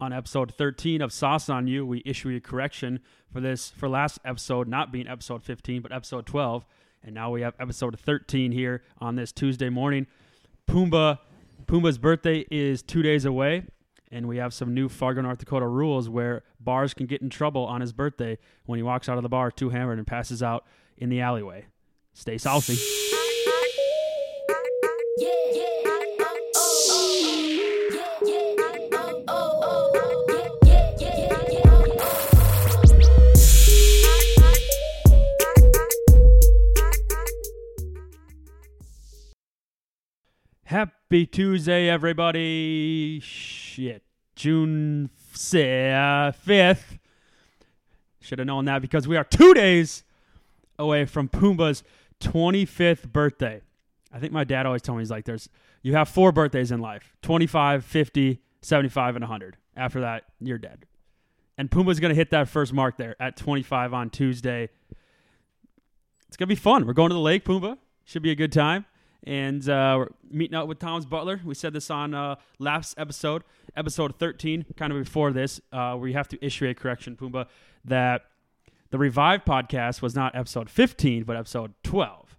on episode 13 of Sauce'n on You. We issue a correction for this for last episode not being episode 15 but episode 12, and now we have episode 13 here on this Tuesday morning. Pumba Pumba's birthday is 2 days away. And we have some new Fargo, North Dakota rules where bars can get in trouble on his birthday when he walks out of the bar too hammered and passes out in the alleyway. Stay saucy. Happy Tuesday, everybody. Shit. June 5th. Should have known that because we are two days away from Pumba's 25th birthday. I think my dad always told me, he's like, there's, you have four birthdays in life 25, 50, 75, and 100. After that, you're dead. And Pumba's going to hit that first mark there at 25 on Tuesday. It's going to be fun. We're going to the lake, Pumba. Should be a good time and uh, we're meeting up with Thomas Butler. We said this on uh, last episode, episode 13, kind of before this, uh, where you have to issue a correction, Pumba, that the Revive podcast was not episode 15, but episode 12.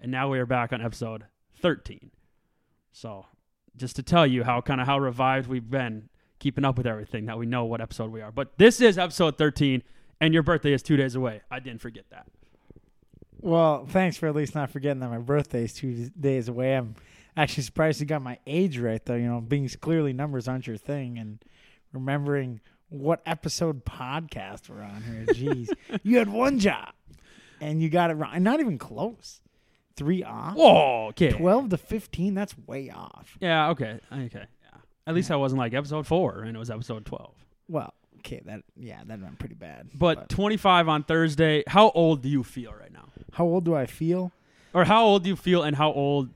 And now we are back on episode 13. So just to tell you how kind of how revived we've been keeping up with everything, that we know what episode we are. But this is episode 13, and your birthday is two days away. I didn't forget that. Well, thanks for at least not forgetting that my birthday is two days away. I'm actually surprised you got my age right, though. You know, being clearly numbers aren't your thing, and remembering what episode podcast we're on here. Jeez, you had one job, and you got it wrong. And not even close. Three off. Whoa, okay. Twelve to fifteen. That's way off. Yeah. Okay. Okay. Yeah. At least I wasn't like episode four, and it was episode twelve. Well, okay. That yeah, that went pretty bad. But, 25 on Thursday. How old do you feel right now? How old do I feel? Or how old do you feel, and how old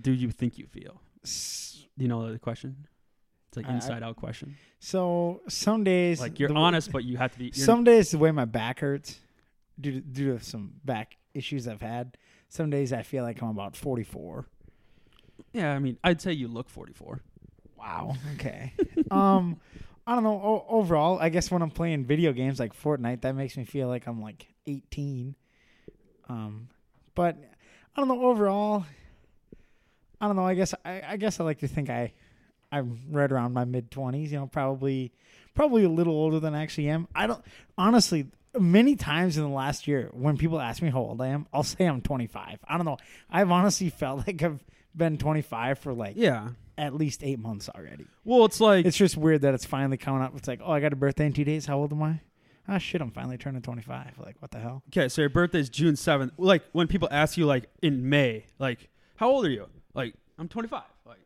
do you think you feel? Do you know the question? It's like I- inside out question. So some days, Like you're the- honest, but you have to be. Some days the way my back hurts, due to, due to some back issues I've had. Some days I feel like I'm about 44. yeah, I mean, I'd say you look 44. Wow. Okay. um, I don't know. O- overall, I guess when I'm playing video games like Fortnite, that makes me feel like I'm like 18. Um, but I don't know. Overall, I don't know. I guess I, I guess I like to think I I'm right around my mid 20s. You know, probably probably a little older than I actually am. I don't honestly. Many times in the last year, when people ask me how old I am, I'll say I'm 25. I don't know. I've honestly felt like I've been 25 for like Yeah. at least eight months already. Well, it's like It's just weird that it's finally coming up. It's like, oh, I got a birthday in two days. How old am I? Ah, shit, I'm finally turning 25. Like, what the hell? okay. So your birthday's June 7th. Like when people ask you, like in May, like how old are you? Like I'm 25. Like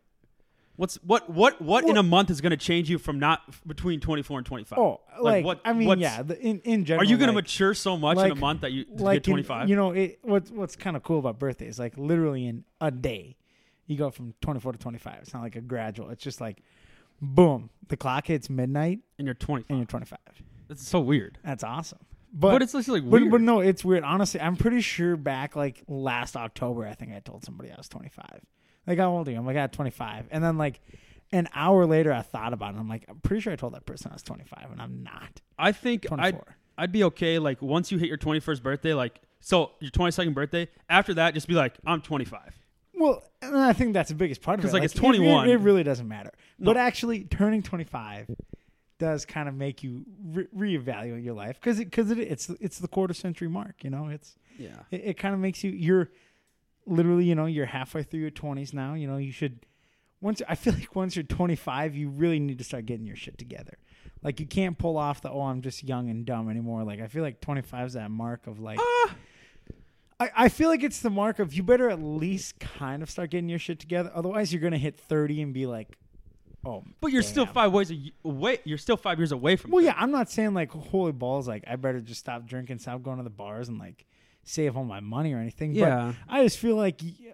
what's what what what in a month is going to change you from not between 24 and 25? Oh, like, what- I mean, yeah. The, in in general, Are you going to mature so much in a month that you like get 25? In, you know, it, what's what's kind of cool about birthdays? Like, literally in a day, you go from 24 to 25. It's not like a gradual. It's just like, boom, the clock hits midnight and you're 25. and you're 25. That's so weird. That's awesome. But, But it's just like weird. but no, it's weird. Honestly, I'm pretty sure back like last October, I think I told somebody I was 25. Like, how old are you? I'm like, I'm 25. And then like an hour later, I thought about it. I'm like, I'm pretty sure I told that person I was 25, and I'm not I think 24. I'd, I'd be okay. Like once you hit your 21st birthday, like so your 22nd birthday. After that, just be like, I'm 25. Well, and I think that's the biggest part of it. 'Cause, like, it's 21. It, it really doesn't matter. No. But actually, turning 25 does kind of make you re- reevaluate your life because because it, it's it's the quarter century mark. You know, it's Yeah. it, it kind of makes you you're literally you know you're halfway through your 20s now. You know, you should once I feel like once you're 25, you really need to start getting your shit together. Like you can't pull off the oh I'm just young and dumb anymore. Like I feel like 25 is that mark of like. Ah. I, I feel like it's the mark of you better at least kind of start getting your shit together. Otherwise, you're gonna hit 30 and be like, oh. But you're still five ways away. You're still five years away from. Well, yeah, I'm not saying like holy balls. Like I better just stop drinking, stop going to the bars, and like save all my money or anything. Yeah. But I just feel like. you-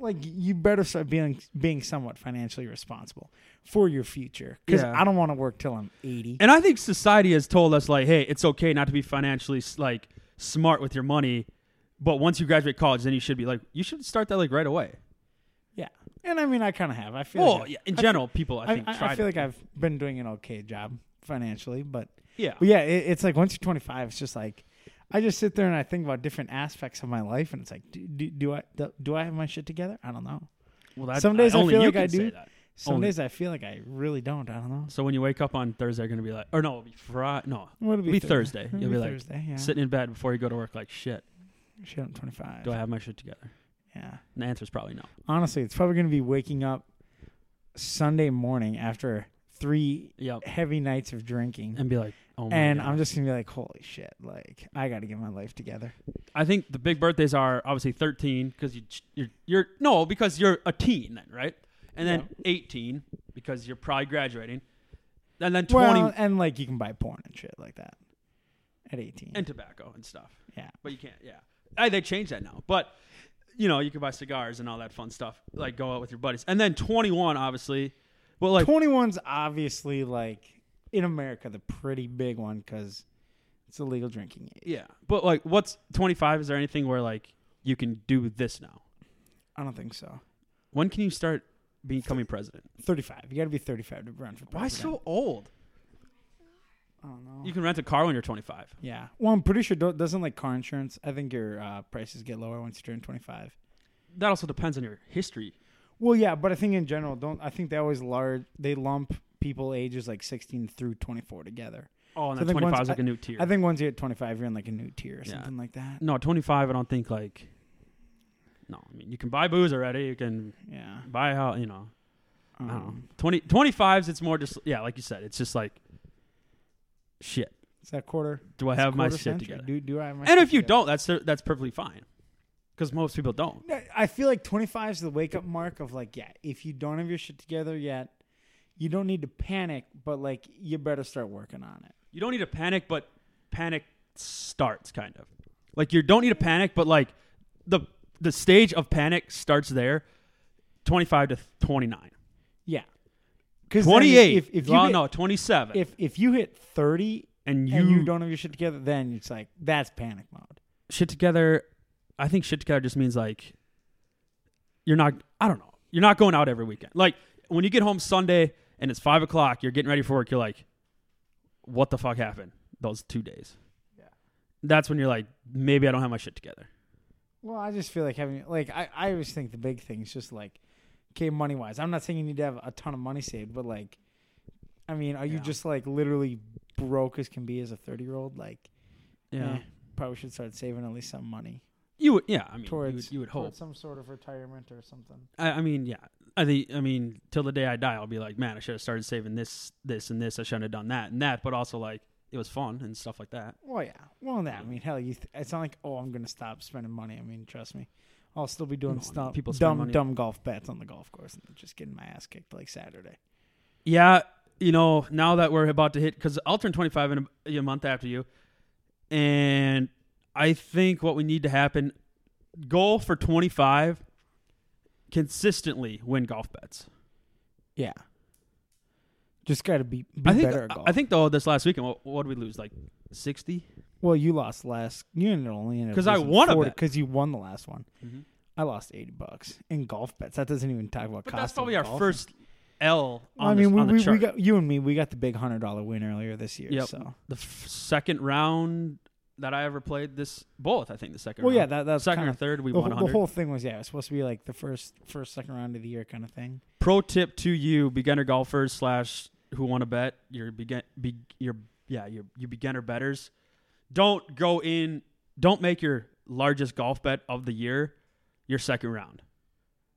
Like you better start being being somewhat financially responsible for your future because Yeah. I don't want to work till I'm 80. And I think society has told us like, hey, it's okay not to be financially like smart with your money, but once you graduate college, then you should be like, you should start that like right away. Yeah, and I mean, I kind of have. I feel. Well, like yeah, in I general, people I think I, try I feel like I've been doing an okay job financially, but yeah. But yeah, it, it's like once you're 25, it's just like I just sit there and I think about different aspects of my life, and it's like, do, do, do I do, do I have my shit together? I don't know. Well, that, some days I feel like I do. Some Only- days I feel like I really don't. I don't know. So when you wake up on Thursday, you're gonna be like, or no, it'll be Friday. No, What it'll be Thursday. It'll You'll be like Thursday. Yeah. sitting in bed before you go to work, like shit. Shit, I'm 25. Do I have my shit together? Yeah. And the answer's probably no. Honestly, it's probably gonna be waking up Sunday morning after three Yep. heavy nights of drinking, And be like, oh my and God. I'm just gonna be like, holy shit! Like I got to get my life together. I think the big birthdays are obviously 13 because you you're you're no because you're a teen then right, and then Yeah. 18 because you're probably graduating, and then 20 Well, and like you can buy porn and shit like that at 18. and tobacco and stuff. yeah. But you can't. Yeah, I, they changed that now. But you know you can buy cigars and all that fun stuff. Like go out with your buddies, and then 21 obviously. Well, like 21's obviously like in America the pretty big one because it's a legal drinking age. yeah, but like what's 25? Is there anything where like you can do this now? I don't think so. When can you start becoming president? 35. You got to be 35 to run for president. Why so old? I don't know. You can rent a car when you're 25. yeah. Well, I'm pretty sure do- doesn't like car insurance. I think your uh, prices get lower once you turn 25. That also depends on your history. Well, yeah, but I think in general, don't I think they always large they lump people ages like 16 through 24 together. Oh, and So then 25 once- is like a new tier. I think once you hit 25, you're in like a new tier or Yeah. something like that. no, 25. I don't think like. No, I mean you can buy booze already. You can Yeah. buy how you know. I don't know. Um, 20 25s. It's more just yeah, like you said. It's just like shit. is that quarter? Do I have my shit century. together? Do, do I have my And if you together? don't, that's that's perfectly fine. Because most people don't. I feel like 25 is the wake up mark of like, yeah, if you don't have your shit together yet, you don't need to panic, but like, you better start working on it. You don't need to panic, but panic starts kind of. Like you don't need to panic, but like the the stage of panic starts there, 25 to 29. Yeah. Because 28. If, if you well, hit, no, 27. if if you hit 30 and you, and you don't have your shit together, then it's like that's panic mode. shit together, I think shit together just means like you're not. I don't know. You're not going out every weekend. Like when you get home Sunday and it's five o'clock, you're getting ready for work. You're like, what the fuck happened those two days? Yeah. That's when you're like, maybe I don't have my shit together. Well, I just feel like having like I I always think the big thing is just like, okay, money wise. I'm not saying you need to have a ton of money saved, but like, I mean, are you Yeah. just like literally broke as can be as a 30 year old? Like, Yeah. eh, probably should start saving at least some money. You would, yeah. I mean, you towards would, you would hope. towards some sort of retirement or something. I, I mean, yeah. I think. I mean, till the day I die, I'll be like, man, I should have started saving this, this, and this. I shouldn't have done that and that. But also, like, it was fun and stuff like that. Well, yeah. Well, that I mean, hell, you. Th- it's not like oh, I'm gonna stop spending money. I mean, trust me, I'll still be doing No, stuff, people dumb, dumb golf bets on the golf course and just getting my ass kicked like Saturday. Yeah, you know, now that we're about to hit, because I'll turn 25 in a, a month after you, and I think what we need to happen, goal for 25, consistently win golf bets. Yeah. Just got to be, be I think. better at golf. I think though this last weekend, what, what did we lose? Like 60. Well, you lost last. You ended only ended 'Cause I won a because you won the last one. Mm-hmm. I lost eighty bucks in golf bets. That doesn't even talk about But cost. that's probably our first L. On I the- mean, we, on the we, we got you and me. We got the big hundred dollar win earlier this year. Yep. So the f- second round that I ever played. This both, I think, the second. well, yeah, round. that that's second kind or third, we the, won whole- 100. the whole thing was yeah, it was supposed to be like the first first second round of the year kind of thing. pro tip to you beginner golfers slash who want to bet your begin be, your yeah your you beginner betters don't go in don't make your largest golf bet of the year your second round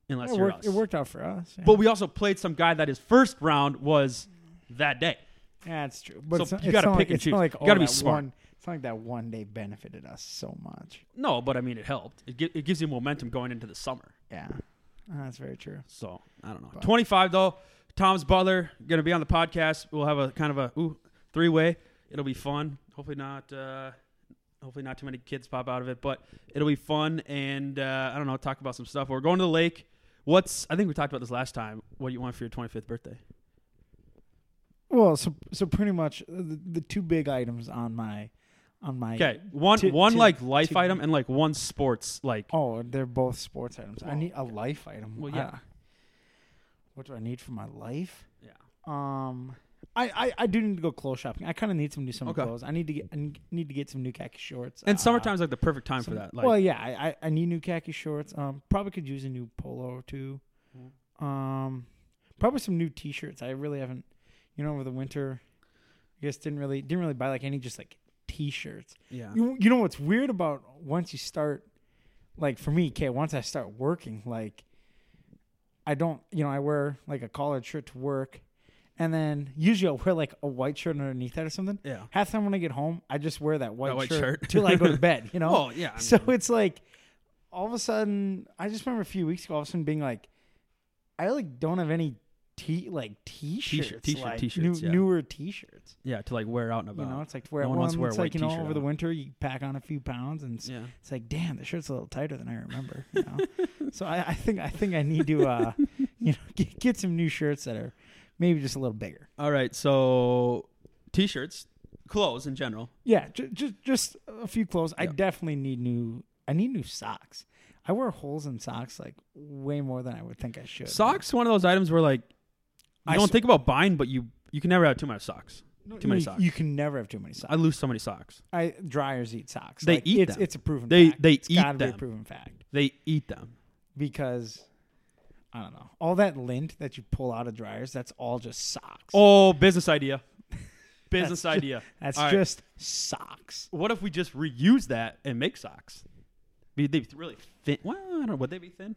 unless it you're worked. us. It worked out for us. Yeah. but we also played some guy that his first round was that day yeah, it's true. But So it's, you gotta pick like, and choose. like You oh, gotta be smart. One, it's not like that one day benefited us so much. no but i mean it helped it, gi- it gives you momentum going into the summer Yeah, uh, that's very true. so i don't know But- 25 though Thomas Butler gonna be on the podcast we'll have a kind of a ooh, three-way it'll be fun. Hopefully not uh hopefully not too many kids pop out of it but it'll be fun and uh i don't know talk about some stuff. We're going to the lake. What's i think we talked about this last time. What do you want for your 25th birthday? Well, so so pretty much the, the two big items on my on my okay one to- one to- like life to- item and like one sports like Oh, they're both sports items. I need a life item. well I- yeah. What do I need for my life? Yeah. Um, I, I, I do need to go clothes shopping. I kind of need some new summer Okay. clothes. I need to get I need to get some new khaki shorts. And Uh, summertime's like the perfect time some- for that. Like, well, yeah, I, I need new khaki shorts. Um, probably could use a new polo or two. Mhm. Um, probably some new T-shirts. I really haven't, you know, over the winter. I guess didn't really didn't really buy like any just like T-shirts. yeah. You you know what's weird about once you start, like for me, okay, once I start working, like I don't, you know, I wear like a collared shirt to work, and then usually I'll wear like a white shirt underneath that or something. Yeah. Half the time when I get home, I just wear that white, white shirt, till I go to bed. You know, Oh, yeah. I so mean, it's like all of a sudden, I just remember a few weeks ago, all of a sudden being like, I like don't have any t like t-shirts, t-shirt- like t-shirts, new, yeah. newer t-shirts. yeah, to like wear out and about. You know, it's like to wear No one one. wants to wear a it's white like you know, over the winter, you pack on a few pounds, and it's, yeah. it's like, damn, the shirt's a little tighter than I remember. You know, so I, I think I think I need to, uh, you know, get, get some new shirts that are maybe just a little bigger. All right. So, t-shirts, clothes in general. Yeah, just just just a few clothes. I definitely need new. I need new socks. I wear holes in socks like way more than I would think I should. Socks, one of those items where like you I don't s- think about buying, but you you can never have too much socks. No, too many you- socks. You can never have too many socks. I lose so many socks. I dryers eat socks. They Like, eat it's, them. It's a proven. They- fact. they It's eat gotta be them. a proven fact They eat them. because I don't know all that lint that you pull out of dryers. That's all just socks. Oh, business idea. Business That's idea. that's all right. just socks. What if we just reuse that and make socks? Be they be really thin? Well, I don't know. Would they be thin?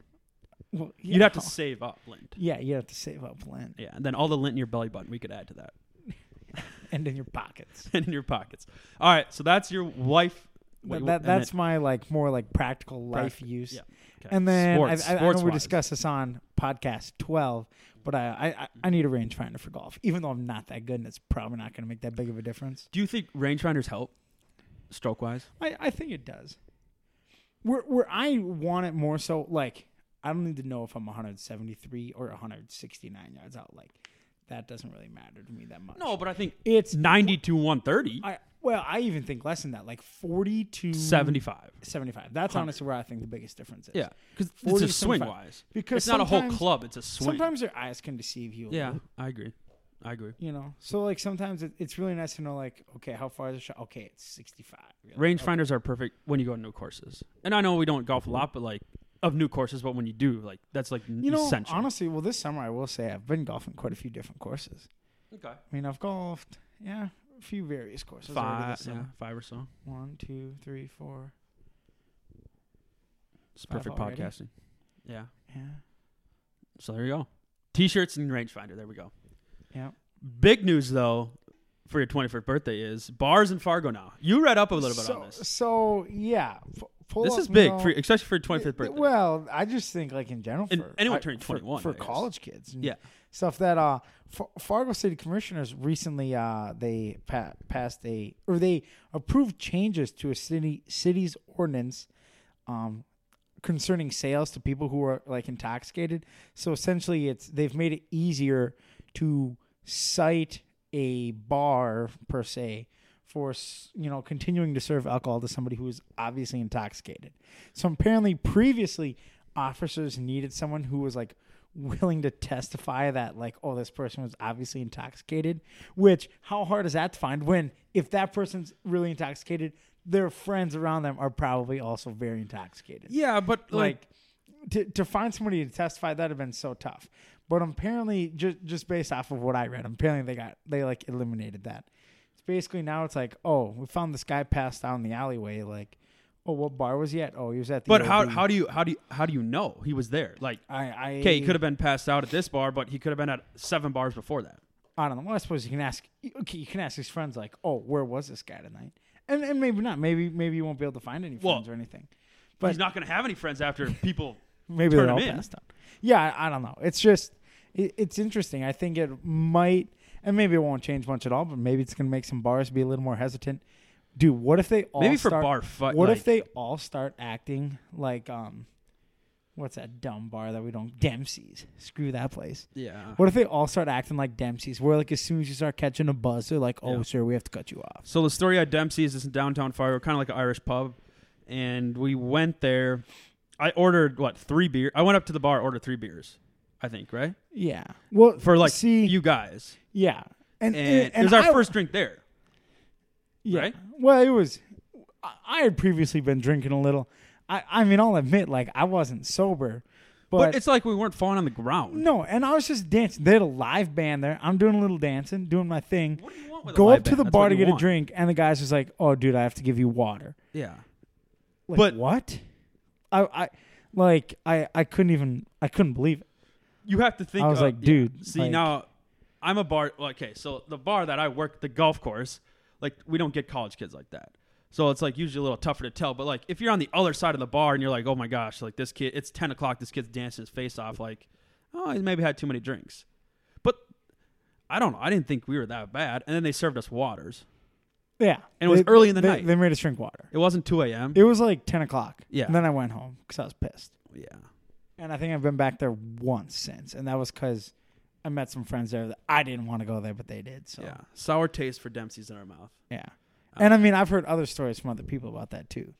Well, You'd have to save up lint. Yeah, you'd have to save up lint Yeah, and then all the lint in your belly button we could add to that and in your pockets. and in your pockets. All right, so that's your wife. Wait, that, and that's then- my like more like practical life Prac- use. yeah, okay. And then sports, I, I, I know we discussed this on podcast twelve, but I, I I need a rangefinder for golf, even though I'm not that good, and it's probably not going to make that big of a difference. Do you think rangefinders help, stroke wise? I, I think it does. Where where I want it more so like I don't need to know if I'm 173 or 169 yards out. Like that doesn't really matter to me that much. No, but I think it's ninety to one thirty. I well I even think less than that, like 40 to 75. 75. That's 100. honestly where I think the biggest difference is. Yeah, because it's a swing wise. because It's not a whole club. It's a swing. Sometimes their eyes can deceive you. Yeah. I agree. I agree. you know so like sometimes it, it's really nice to know like okay how far is the shot okay it's 65 really. Okay. Rangefinders are perfect when you go to new courses. And I know we don't golf a lot, but like of new courses, but when you do, like that's like you know essential. honestly well this summer i will say i've been golfing quite a few different courses okay. i mean i've golfed yeah few various courses already Five, this yeah, five or so. one two three four It's Five perfect already? podcasting. Yeah. yeah So there you go. T-shirts and rangefinder. There we go. yeah Big news though for your 21st birthday is bars in Fargo now. You read up a little bit so, on this. so yeah f- pull This up, is you big know- for especially for your 25th birthday. Well, I just think like in general And for anyone I- turning 21, for, I guess. college kids, Yeah. Stuff that uh F- Fargo City Commissioners recently uh they pa- passed a or they approved changes to a city city's ordinance um concerning sales to people who are like intoxicated. So essentially, it's they've made it easier to cite a bar per se for you know continuing to serve alcohol to somebody who is obviously intoxicated. So apparently, previously, officers needed someone who was like willing to testify that like oh this person was obviously intoxicated which how hard is that to find when if that person's really intoxicated their friends around them are probably also very intoxicated? Yeah, but like, like to, to find somebody to testify that would have been so tough. But apparently just just based off of what i read apparently they got they like eliminated that. It's basically now it's like oh we found this guy passed out in the alleyway like oh what bar was he at oh he was at the but how OB. how do you how do you how do you know he was there? Like i i okay, he could have been passed out at this bar, but he could have been at seven bars before that. I don't know. Well, I suppose you can ask. Okay, you can ask his friends like, "Oh, where was this guy tonight?" And and maybe not. Maybe maybe you won't be able to find any Well, friends or anything. But he's not going to have any friends after people. Maybe turn they're all in. passed out. Yeah, I, I don't know. It's just it, it's interesting. I think it might, and maybe it won't change much at all. But maybe it's going to make some bars be a little more hesitant. Dude, what if they all maybe for start, bar fight. What like, if they all start acting like um, what's that dumb bar that we don't Dempsey's? Screw that place. Yeah. What if they all start acting like Dempsey's, where like as soon as you start catching a buzz, they're like, "Oh, Yeah. sir, we have to cut you off." So the story at Dempsey's is in downtown Fargo, kind of like an Irish pub, and we went there. I ordered what three beer. I went up to the bar, ordered three beers, I think, right? Yeah. Well, For like see, you guys. yeah, and And, and, it was our I- first drink there. Yeah. right? Well, it was. I- had previously been drinking a little. I I mean, I'll admit, like I wasn't sober, But, but, it's like we weren't falling on the ground. no, and I was just dancing. They had a live band there. I'm doing a little dancing, doing my thing. What do you want with a Go live up to band? the That's bar to you get a drink, and the guy's just like, "Oh, dude, I have to give you water." Yeah. Like, But- what? I I like I I couldn't even I couldn't believe it. You have to think. I was of- like, yeah. dude, See like- now, I'm a bar. Okay, so the bar that I work, the golf course, like we don't get college kids like that. So it's like usually a little tougher to tell. But like if you're on the other side of the bar and you're like, oh my gosh, like this kid, it's ten o'clock, this kid's dancing his face off. Like, oh, he maybe had too many drinks. But I don't know. I didn't think we were that bad. And then they served us waters. Yeah, And it was They- early in the they- night. They made us drink water. It wasn't two a.m. It was like ten o'clock. Yeah. and then I went home because I was pissed. yeah. And I think I've been back there once since, and that was because I met some friends there that I didn't want to go there, but they did. So Yeah. Sour taste for Dempsey's in our mouth. yeah. Um, And I mean, I've heard other stories from other people about that too.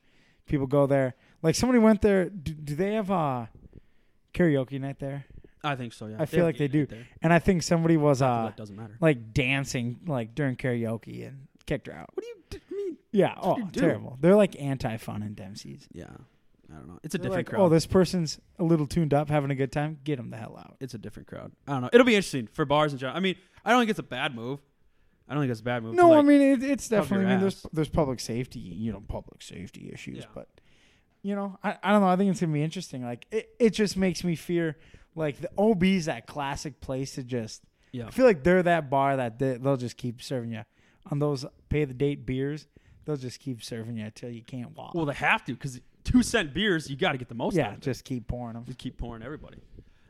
People go there, like somebody went there. Do, do they have uh, karaoke night there? I think so. Yeah. I feel have like they do. there. And I think somebody was uh, doesn't matter. like dancing like during karaoke and kicked her out. What do you d- mean? Yeah. Oh, terrible. They're like anti fun in Dempsey's. Yeah. I don't know. It's a They're different like, crowd. oh, this person's a little tuned up, having a good time. Get them the hell out. it's a different crowd. I don't know. It'll be interesting for bars and general. I mean, I don't think it's a bad move. I don't think it's a bad move. No, I mean it, it's definitely. I mean, there's there's public safety, you know, public safety issues, Yeah. but you know, I, I don't know. I think it's gonna be interesting. Like it, it just makes me fear. Like the OB's that classic place to just. yeah. I feel like they're that bar that they, they'll just keep serving you on those pay the date beers. They'll just keep serving you until you can't walk. Well, they have to because two cent beers, you got to get the most. out yeah, of it. just keep pouring them. Just keep pouring everybody.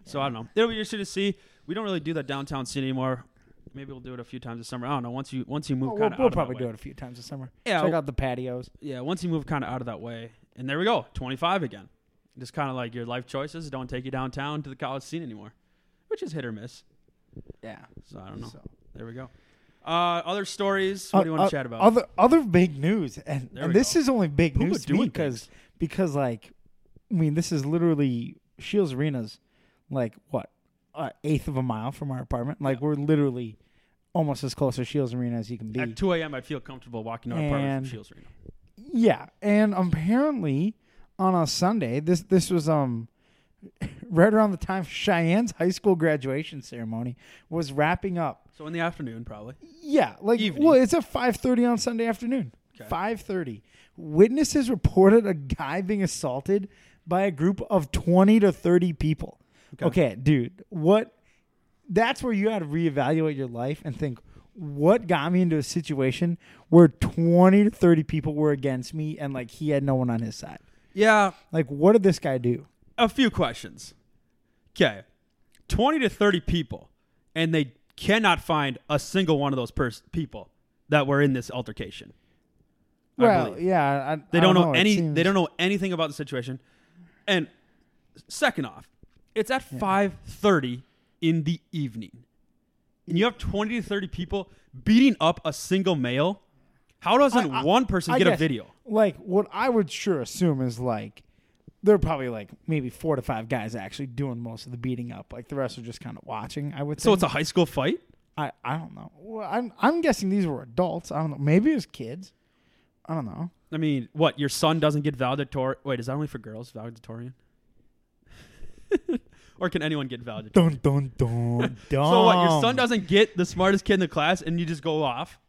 So I don't know. It'll be interesting to see. We don't really do that downtown scene anymore. Maybe we'll do it a few times this summer. I don't know. Once you once you move we'll kind of we'll probably do it a few times this summer. Yeah, check out the patios. Yeah, once you move kind of out of that way, and there we go, twenty five again. Just kind of like your life choices don't take you downtown to the college scene anymore, which is hit or miss. Yeah, So I don't know. So. There we go. Uh, other stories. What do you want Uh, to chat about? Other other big news, and, There and this go. is only big news to me doing things. because like, I mean, this is literally Scheels Arena's like what uh, eighth of a mile from our apartment. Like we're literally almost as close to Scheels Arena as you can be. At 2 a.m., I'd feel comfortable walking to our apartment from Scheels Arena. Yeah, and apparently on a Sunday, this this was um right around the time Sheyenne's high school graduation ceremony was wrapping up. So in the afternoon, probably. Yeah, like Evening. well, it's at five thirty on Sunday afternoon. Okay. Five thirty. Witnesses reported a guy being assaulted by a group of twenty to thirty people. Okay. Okay, dude, what? That's where you got to reevaluate your life and think, what got me into a situation where twenty to thirty people were against me and like he had no one on his side. Yeah, Like, what did this guy do? a few questions. Okay, 20 to 30 people, and they cannot find a single one of those pers- people that were in this altercation. I Well, yeah, I, They I don't, know, It any. seems- They don't know anything about the situation. And second off, it's at Yeah. five thirty in the evening, and you have twenty to thirty people beating up a single male. How doesn't I- one person get a video? Like, what I would sure assume is like there are probably like maybe four to five guys actually doing most of the beating up. Like the rest are just kind of watching. I would. So think. it's a high school fight. I I don't know. Well, I'm I'm guessing these were adults. I don't know. Maybe it was kids. I don't know. I mean, what? Your son doesn't get valedictorian? Wait, is that only for girls? Valedictorian? or can anyone get valedictorian? Dun dun dun dun. So what? Your son doesn't get the smartest kid in the class, and you just go off?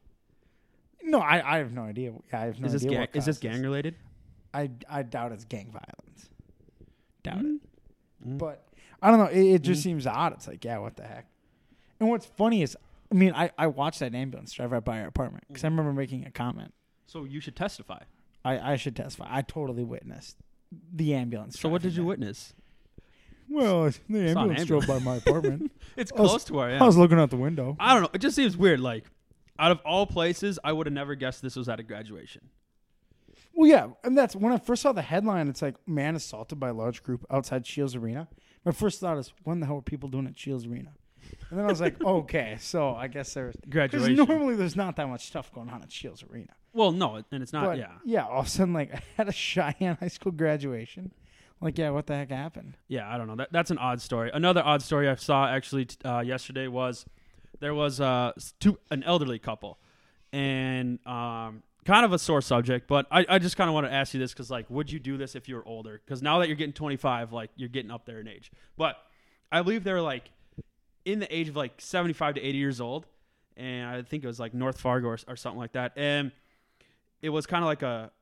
No, I, I have no idea. Yeah, I have no is this idea. gang? Is this gang related? I I doubt it's gang violence. Doubt Mm. it. Mm. But I don't know. It, it just Mm. seems odd. It's like, yeah, what the heck? And what's funny is, I mean, I, I watched that ambulance drive right by our apartment because I remember making a comment. So you should testify. I, I should testify. I totally witnessed the ambulance. So what did you witness? Well, the an ambulance drove by my apartment. It's I was- close to where I I was looking out the window. I don't know. It just seems weird. Like, out of all places, I would have never guessed this was at a graduation. Well, yeah, and that's when I first saw the headline. It's like man assaulted by a large group outside Scheels Arena. My first thought is, when the hell are people doing at Scheels Arena? And then I was like, okay, so I guess there's Graduation. normally there's not that much stuff going on at Scheels Arena. Well, no, and it's not. but yeah. yeah, all of a sudden, like I had a Sheyenne High School graduation. Like, yeah, what the heck happened? Yeah, I don't know. That that's an odd story. Another odd story I saw actually t- uh, yesterday was there was uh, two an elderly couple, and um, kind of a sore subject. But I, I just kind of want to ask you this because like, would you do this if you were older? Because now that you're getting 25, like you're getting up there in age. But I believe they're like in the age of like 75 to 80 years old, and I think it was like North Fargo or, or something like that. And it was kind of like a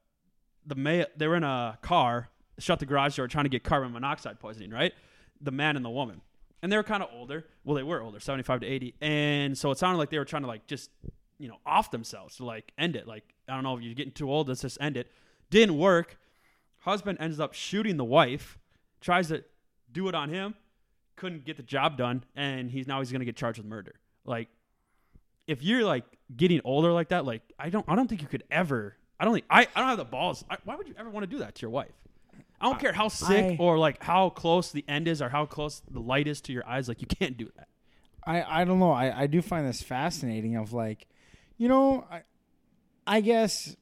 the ma- they were in a car, shut the garage door, trying to get carbon monoxide poisoning, right? The man and the woman, and they were kind of older. Well, they were older, 75 to 80, and so it sounded like they were trying to like just you know off themselves to like end it. Like I don't know if you're getting too old, let's just end it. Didn't work. Husband ends up shooting the wife, tries to do it on him, couldn't get the job done, and he's now he's gonna get charged with murder. Like, if you're like getting older like that, like I don't I don't think you could ever. I don't think I, I don't have the balls. I, why would you ever want to do that to your wife? I don't care how sick I- or like how close the end is or how close the light is to your eyes. Like you can't do that. I, I don't know. I, I do find this fascinating of like, you know, I, I guess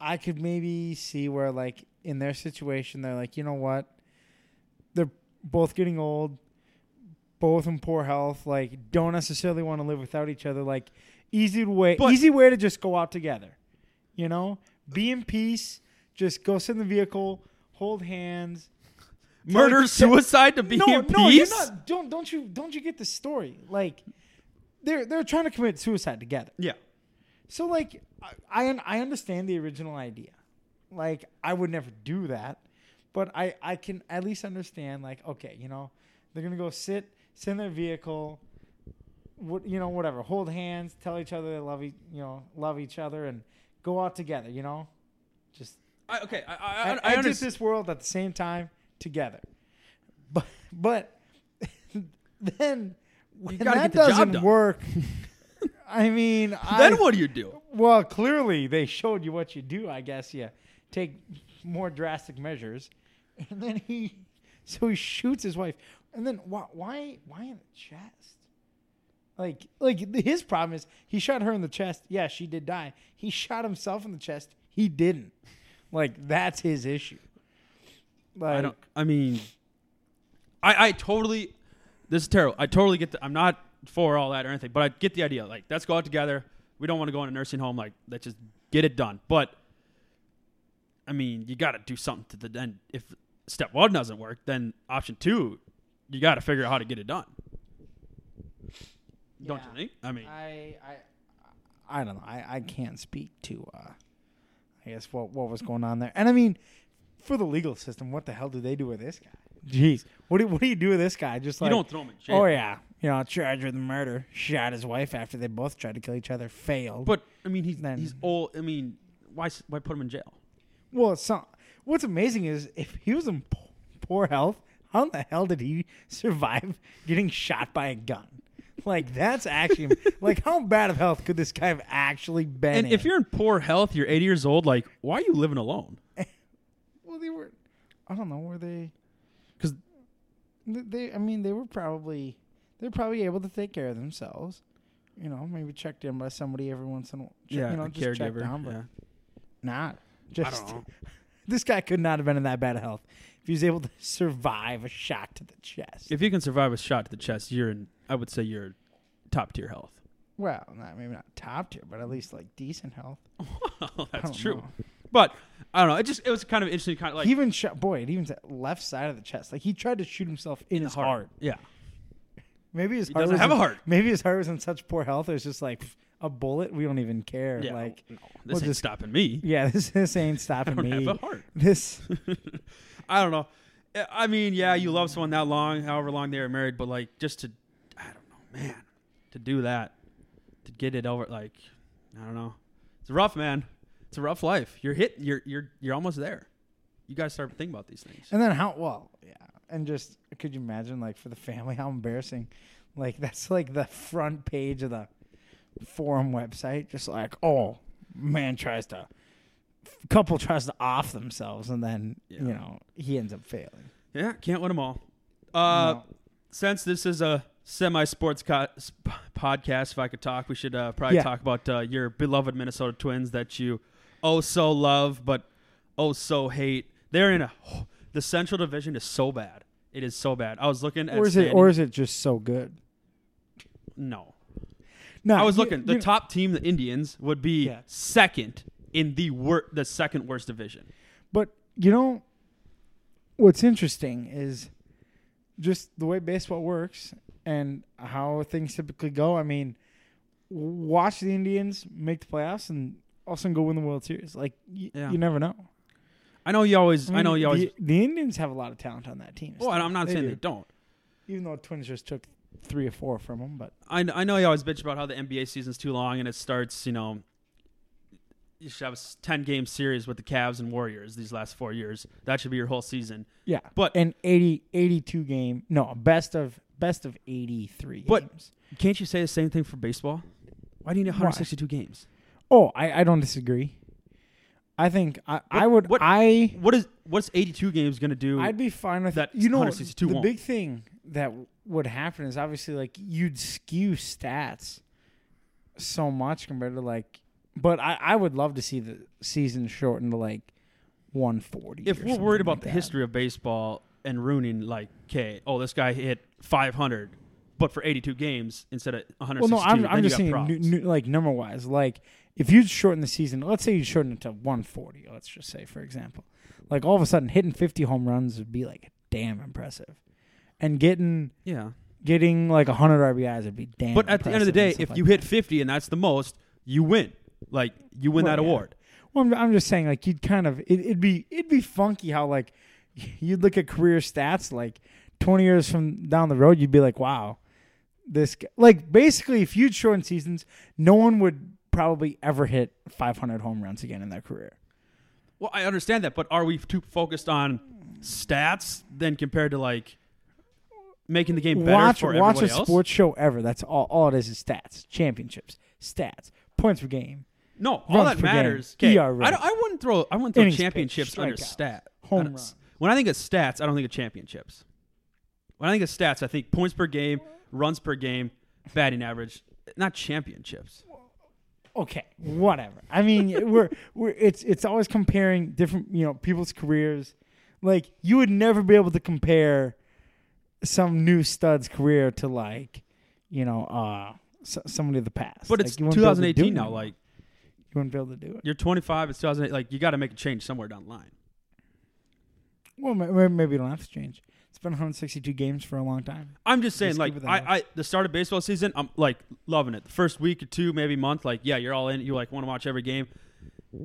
I could maybe see where like in their situation they're like, you know what? They're both getting old, both in poor health, like don't necessarily want to live without each other. Like easy way But- easy way to just go out together. You know? Be in peace, just go sit in the vehicle, hold hands, Murder, Tell- suicide to be no, in no, you're peace. not. Don't don't you don't you get the story? Like, they're they're trying to commit suicide together. yeah, So like, I I, understand the original idea. Like, I would never do that, but I I can at least understand. Like, okay, you know, they're gonna go sit sit in their vehicle. What you know, whatever. Hold hands, tell each other they love e- you know love each other, and go out together. You know, just I, okay. I, I, I, I, I exit this world at the same time together. But but then when gotta that get the job doesn't done. work, I mean, I, Then what do you do? Well, clearly they showed you what you do. I guess you take more drastic measures, and then he so he shoots his wife, and then why why why in the chest? Like like his problem is he shot her in the chest. Yeah, she did die. He shot himself in the chest. He didn't. Like that's his issue. Like I don't. I mean, I I totally. This is terrible. I totally get. The, I'm not for all that or anything, but I get the idea. Like, let's go out together. We don't want to go in a nursing home. Like, let's just get it done. But I mean, you got to do something to the then. If step one doesn't work, then option two, you got to figure out how to get it done. Don't you think? I mean, I I I don't know. I, I can't speak to uh I guess what what was going on there. And I mean, for the legal system, what the hell do they do with this guy? Jeez. What do what do you do with this guy? Just like you don't throw him in jail. Oh yeah. You know, charged with murder, shot his wife after they both tried to kill each other, failed. But I mean, he's Then- he's old. I mean, why why put him in jail? well, so, what's amazing is if he was in po- poor health, how in the hell did he survive getting shot by a gun? Like that's actually like how bad of health could this guy have actually been? And in? if you're in poor health, you're 80 years old. Like, why are you living alone? Well, they were. I don't know. Were they? Because they. I mean, they were probably. They're probably able to take care of themselves. You know, maybe checked in by somebody every once in a while. Yeah, you know, a just caregiver. down, but yeah. not. I Just don't know. this guy could not have been in that bad of health if he was able to survive a shot to the chest. If you can survive a shot to the chest, you're in. I would say you're top tier health. well, not maybe not top tier, but at least like decent health. I That's true. know. But I don't know. It just it was kind of interesting. Kind of like he even shot. Boy, it even said left side of the chest. Like he tried to shoot himself in, his heart. Yeah. Maybe his He heart doesn't was have in- a heart. Maybe his heart was in such poor health. It was just like pff, a bullet. We don't even care. Yeah. Like, oh, no, this we'll ain't just- stopping me. yeah, this this ain't I stopping don't me. have a heart. This I don't know. I- I mean, yeah, you love someone that long, however long they were married, but like just to, I don't know, man, to do that, to get it over, like, I don't know, it's a rough, man. It's a rough life. You're hit. You're you're you're almost there. You guys start thinking about these things. and then how? Well, yeah, and just could you imagine like for the family how embarrassing? Like that's like the front page of the forum website. Just like oh man tries to couple tries to off themselves and then Yeah. you know he ends up failing. Yeah, can't win them all. Uh, No. Since this is a semi-sports co- sp- podcast, if I could talk, we should uh, probably Yeah. talk about uh, your beloved Minnesota Twins that you oh so love, but oh so hate. They're in a the Central Division is so bad. It is so bad. I was looking at or is it or is it just so good? no. No, I was you- looking. The you- top team, the Indians, would be Yeah. second in the wor- the second worst division. But you know, what's interesting is just the way baseball works and how things typically go. I mean, watch the Indians make the playoffs and all of a sudden go win the World Series. Like y- Yeah. you never know. I know you always. I, mean, know you always. The, the Indians have a lot of talent on that team. well. I'm not saying do. they don't. even though the Twins just took three or four from them, but I, I know you always bitch about how the NBA season's too long and it starts. You know, you should have a ten game series with the Cavs and Warriors these last four years. That should be your whole season. yeah. But An 80, 82 game, no, best of best of eighty three But- can't you say the same thing for baseball? Why do you need Why? 162 games? Oh, I, I don't disagree. I think I, I would what- I What is what's 82 games gonna do? I'd be fine with that You know, the won't. big thing that would happen is obviously like you'd skew stats so much compared to like. But I, I would love to see the season shortened to like 140. if we're worried about like the that. history of baseball and ruining, like, okay, oh, this guy hit 500, but for 82 games instead of 162. Well, no, I'm, I'm just saying, problems. nu- nu- like number wise, like if you shorten the season, let's say you shorten it to 140. Let's just say, for example, like all of a sudden hitting 50 home runs would be like damn impressive, and getting yeah. getting like 100 RBIs would be damn. But at the end of the day, if like you that. hit 50 and that's the most, you win. Like you win Well, that yeah. award. Well, I'm, I'm just saying, like you'd kind of it, it'd be it'd be funky how like you'd look at career stats like 20 years from down the road, you'd be like, wow, this guy. like basically if you'd shorten seasons, no one would probably ever hit 500 home runs again in their career. Well, I understand that, but are we too focused on stats than compared to like making the game better watch for watch a else? sports show ever. That's all. All it is is stats, championships, stats, points per game, No, all that matters. game, matters. 'kay, ERA, I, I wouldn't throw. I wouldn't throw innings championships under strikeouts, stat. home under- runs. When I think of stats, I don't think of championships. When I think of stats, I think points per game, runs per game, batting average, not championships. Okay, whatever. I mean, we're we're it's it's always comparing different you know people's careers. Like you would never be able to compare some new stud's career to like you know uh s- somebody of the past. But Like, it's you wouldn't be able to do 2018 now. Like you wouldn't be able to do it. you're 25. It's 2008. Like you got to make a change somewhere down the line. Well, ma- ma- maybe you don't have to change. It's been 162 games for a long time. I'm just saying, Just like keep it that I, I, the start of baseball season, I'm like loving it. The first week or two, maybe month, like yeah, you're all in. You like want to watch every game,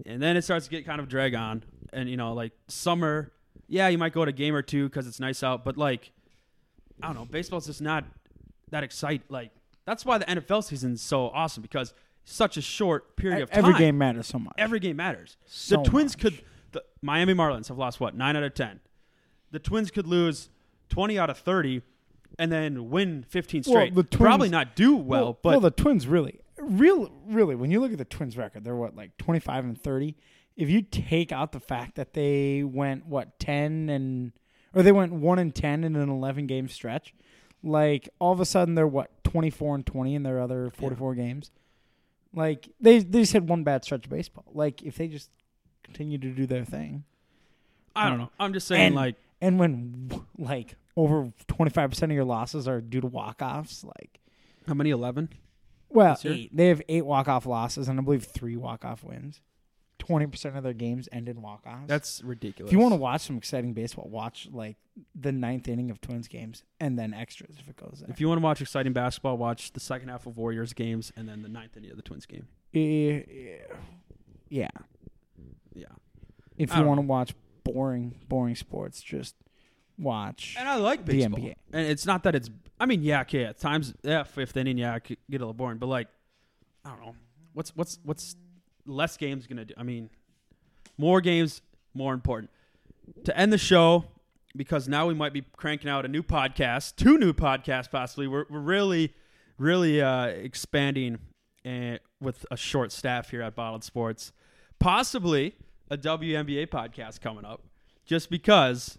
and then it starts to get kind of drag on. And you know, like summer, yeah, you might go to a game or two because it's nice out. But like, I don't know, baseball's just not that excite. Like that's why the NFL season's so awesome because such a short period of time. Every game matters so much. Every game matters. So the Twins much. could. The Miami Marlins have lost what nine out of ten. The Twins could lose twenty out of thirty, and then win fifteen Well, straight. the Twins- Probably not do well, but well, the Twins really, real, really, when you look at the Twins record, they're what like twenty five and thirty. If you take out the fact that they went what ten and or they went one and ten in an eleven game stretch, like all of a sudden they're what twenty four and twenty in their other forty four games. Like they they just had one bad stretch of baseball. Like if they just continue to do their thing, I don't know. I'm just saying, And- like, and when like over twenty five percent of your losses are due to walk offs, like how many? Eleven. Well, eight. They have eight walk off losses and I believe three walk off wins. Twenty percent of their games end in walk offs. That's ridiculous. if you want to watch some exciting baseball, watch like the ninth inning of Twins games and then extras if it goes there. if you want to watch exciting basketball, watch the second half of Warriors games and then the ninth inning of the Twins game. Eh, yeah. Yeah, If you want to watch boring, boring sports, just watch. and I like The baseball. NBA. And it's not that it's. I mean, yeah, okay, at times, yeah, fifth inning, yeah, it could get a little boring, but like, I don't know, what's what's what's less games gonna do? I mean, more games, more important. To end the show, because now we might be cranking out a new podcast, two new podcasts possibly. We're we're really, really uh, expanding uh, with a short staff here at Bottled Sports. Possibly a WNBA podcast coming up, just because.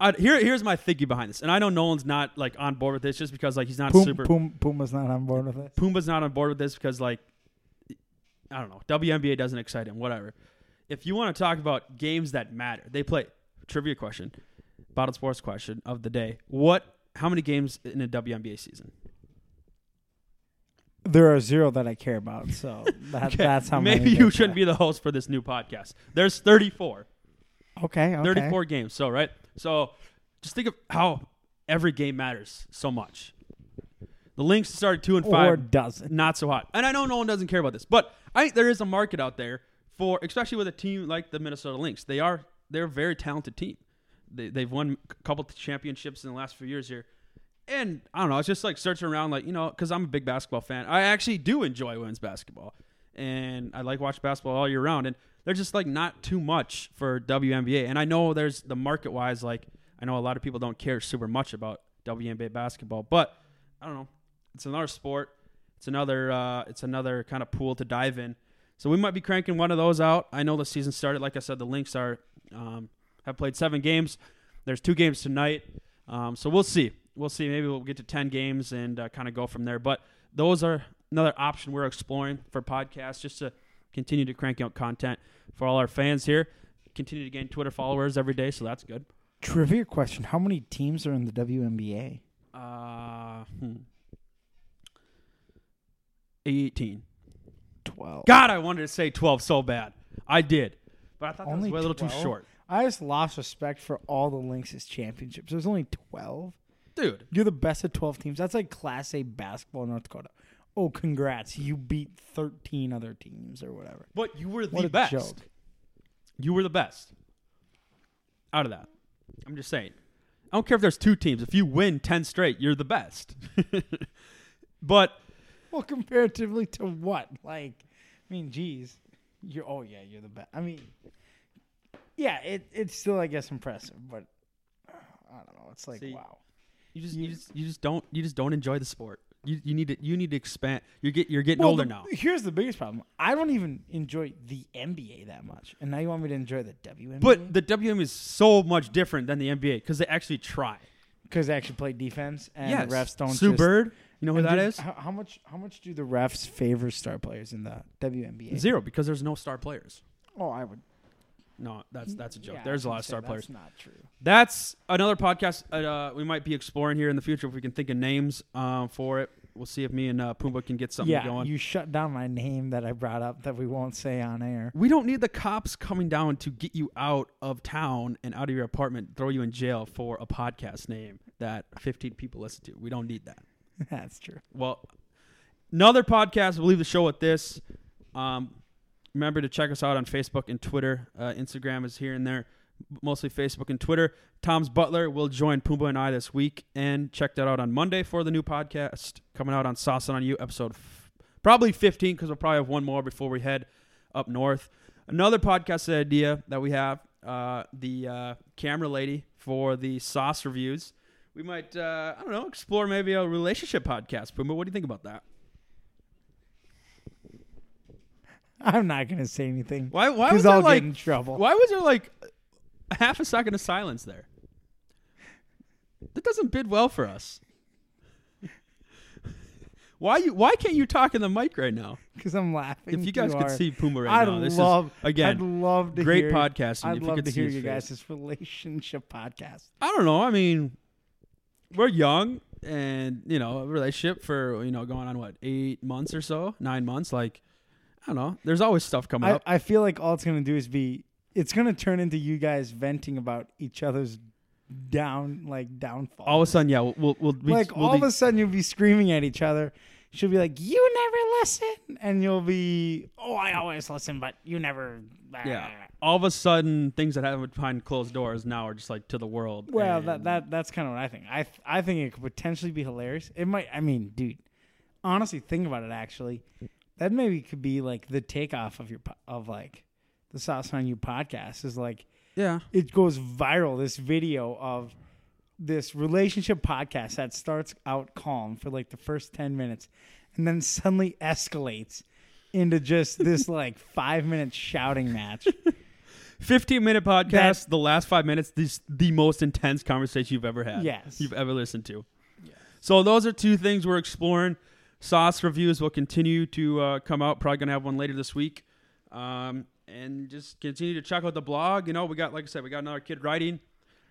I, here, here's my thinking behind this, and I know Nolan's not like on board with this, just because like he's not Pum, super. Pum, Puma's not on board with this. Pumba's not on board with this because like I don't know, WNBA doesn't excite him. Whatever. If you want to talk about games that matter, they play trivia question, bottle sports question of the day. What? How many games in a WNBA season? There are zero that I care about, so that, Okay, that's how Maybe you shouldn't be the host for this new podcast. There's 34. Okay, okay. 34 games. So, right? So, just think of how every game matters so much. The Lynx started 2 and 5. or doesn't. not so hot. And I know no one doesn't care about this, but I think there is a market out there for, especially with a team like the Minnesota Lynx. They are they're a very talented team. They they've won a couple championships in the last few years here, and I don't know. It's just like searching around, like you know, because I'm a big basketball fan. I actually do enjoy women's basketball, and I like watch basketball all year round. And there's just like not too much for WNBA. And I know there's the market wise, like I know a lot of people don't care super much about WNBA basketball, but I don't know. It's another sport. It's another uh, it's another kind of pool to dive in. So we might be cranking one of those out. I know the season started. Like I said, the Lynx are um, have played seven games. There's two games tonight. Um, so we'll see. We'll see. Maybe we'll get to ten games and uh, kind of go from there. But those are another option we're exploring for podcasts, just to continue to crank out content for all our fans here. Continue to gain Twitter followers every day, so that's good. Trivia question: How many teams are in the WNBA? Uh, hmm. 18. Twelve. God, I wanted to say 12 so bad. I did. But I thought that was a little too short. I just lost respect for all the Lynx's championships. There's only twelve. Dude, You're the best of twelve teams. That's like Class A basketball in North Dakota. Oh, congrats! You beat thirteen other teams or whatever. but you were the What a best. joke. You were the best. Out of that. I'm just saying. I don't care if there's two teams. If you win 10 straight, you're the best. but Well, comparatively to what? Like, I mean, geez, you're. Oh yeah, you're the best. I mean, yeah, it it's still I guess impressive, but uh, I don't know. It's like See, wow. You just you You- just you just don't you just don't enjoy the sport. You, you need to you need to expand. You get you're getting Well, older the- now. Here's the biggest problem. I don't even enjoy the NBA that much, and now you want me to enjoy the WNBA? But the WM is so much different than the NBA because they actually try. because they actually play defense and yes. the refs don't. Sue just, Bird, you know who that do- is? How, how much? How much do the refs favor star players in the WNBA? Zero because there's no star players. Oh, I would. No, that's that's a joke. yeah, there's a lot of star players. That's not true. That's another podcast uh, we might be exploring here in the future if we can think of names um, for it. We'll see if me and uh, Pumba can get something yeah, going. you shut down my name that I brought up that we won't say on air. we don't need the cops coming down to get you out of town and out of your apartment, throw you in jail for a podcast name that 15 people listen to. We don't need that. That's true. Well, another podcast. We'll leave the show with this. Um, remember to check us out on Facebook and Twitter. Uh, Instagram is here and there, mostly Facebook and Twitter. Thomas Butler will join Pumba and I this week, and check that out on Monday for the new podcast coming out on Sauce'n on You, episode f- probably 15, because we'll probably have one more before we head up north. Another podcast idea that we have, uh, the uh, camera lady for the sauce reviews. We might, uh, I don't know, explore maybe a relationship podcast. Pumba, what do you think about that? I'm not gonna say anything Why? Why was there I'll like? get in trouble. Why was there like a half a second of silence there? That doesn't bid well for us. Why you? Why can't you talk in the mic right now? Because I'm laughing. If you guys could hard. see Pumba right I'd now, this love. is again I'd love to great hear, podcasting. I'd if you love could to hear you face. guys' relationship podcast. I don't know. I mean, we're young, and you know, a relationship for you know going on what eight months or so, nine months. Like, don't know. There's always stuff coming I, up. I feel like all it's gonna do is be. It's gonna turn into you guys venting about each other's down like downfall. All of a sudden, yeah, we'll we'll, we'll be, like we'll all be- of a sudden you'll be screaming at each other. She'll be like, "You never listen," and you'll be, "Oh, I always listen, but you never." Yeah. All of a sudden, things that happen behind closed doors now are just like to the world. Well, and- that that that's kind of what I think. I th- I think it could potentially be hilarious. It might. I mean, dude, honestly, think about it. Actually, that maybe could be like the takeoff of your po- of like the Sauce'n on You podcast is like yeah, it goes viral. This video of this relationship podcast that starts out calm for like the first ten minutes, and then suddenly escalates into just this like five minute shouting match. 15 minute podcast. the last five minutes, this the most intense conversation you've ever had. Yes. you've ever listened to. yes. So those are two things we're exploring. Sauce reviews will continue to uh, come out. Probably gonna have one later this week. Um, and just continue to check out the blog. You know, we got like I said, we got another kid writing.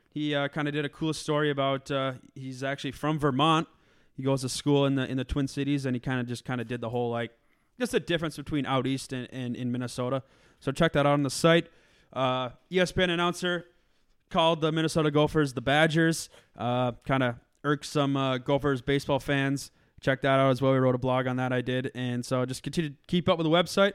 He uh, kind of did a cool story about uh, he's actually from Vermont. He goes to school in the in the Twin Cities, and he kind of just kind of did the whole like just the difference between out east and, and in Minnesota. So check that out on the site. Uh, ESPN announcer called the Minnesota Gophers the Badgers. Uh, kind of irks some uh, Gophers baseball fans. Check that out as well. We wrote a blog on that. I did, and so just continue to keep up with the website.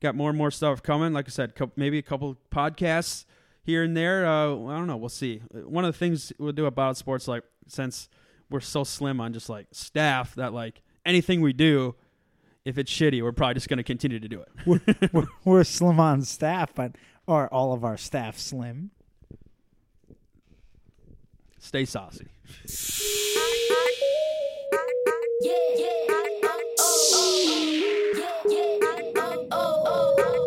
Got more and more stuff coming. Like I said, co- maybe a couple podcasts here and there. Uh, I don't know. We'll see. One of the things we'll do about sports, like since we're so slim on just like staff, that like anything we do, if it's shitty, we're probably just going to continue to do it. we're, we're slim on staff, but are all of our staff slim? Stay saucy yeah, yeah, oh, oh, yeah, yeah, oh, oh, oh.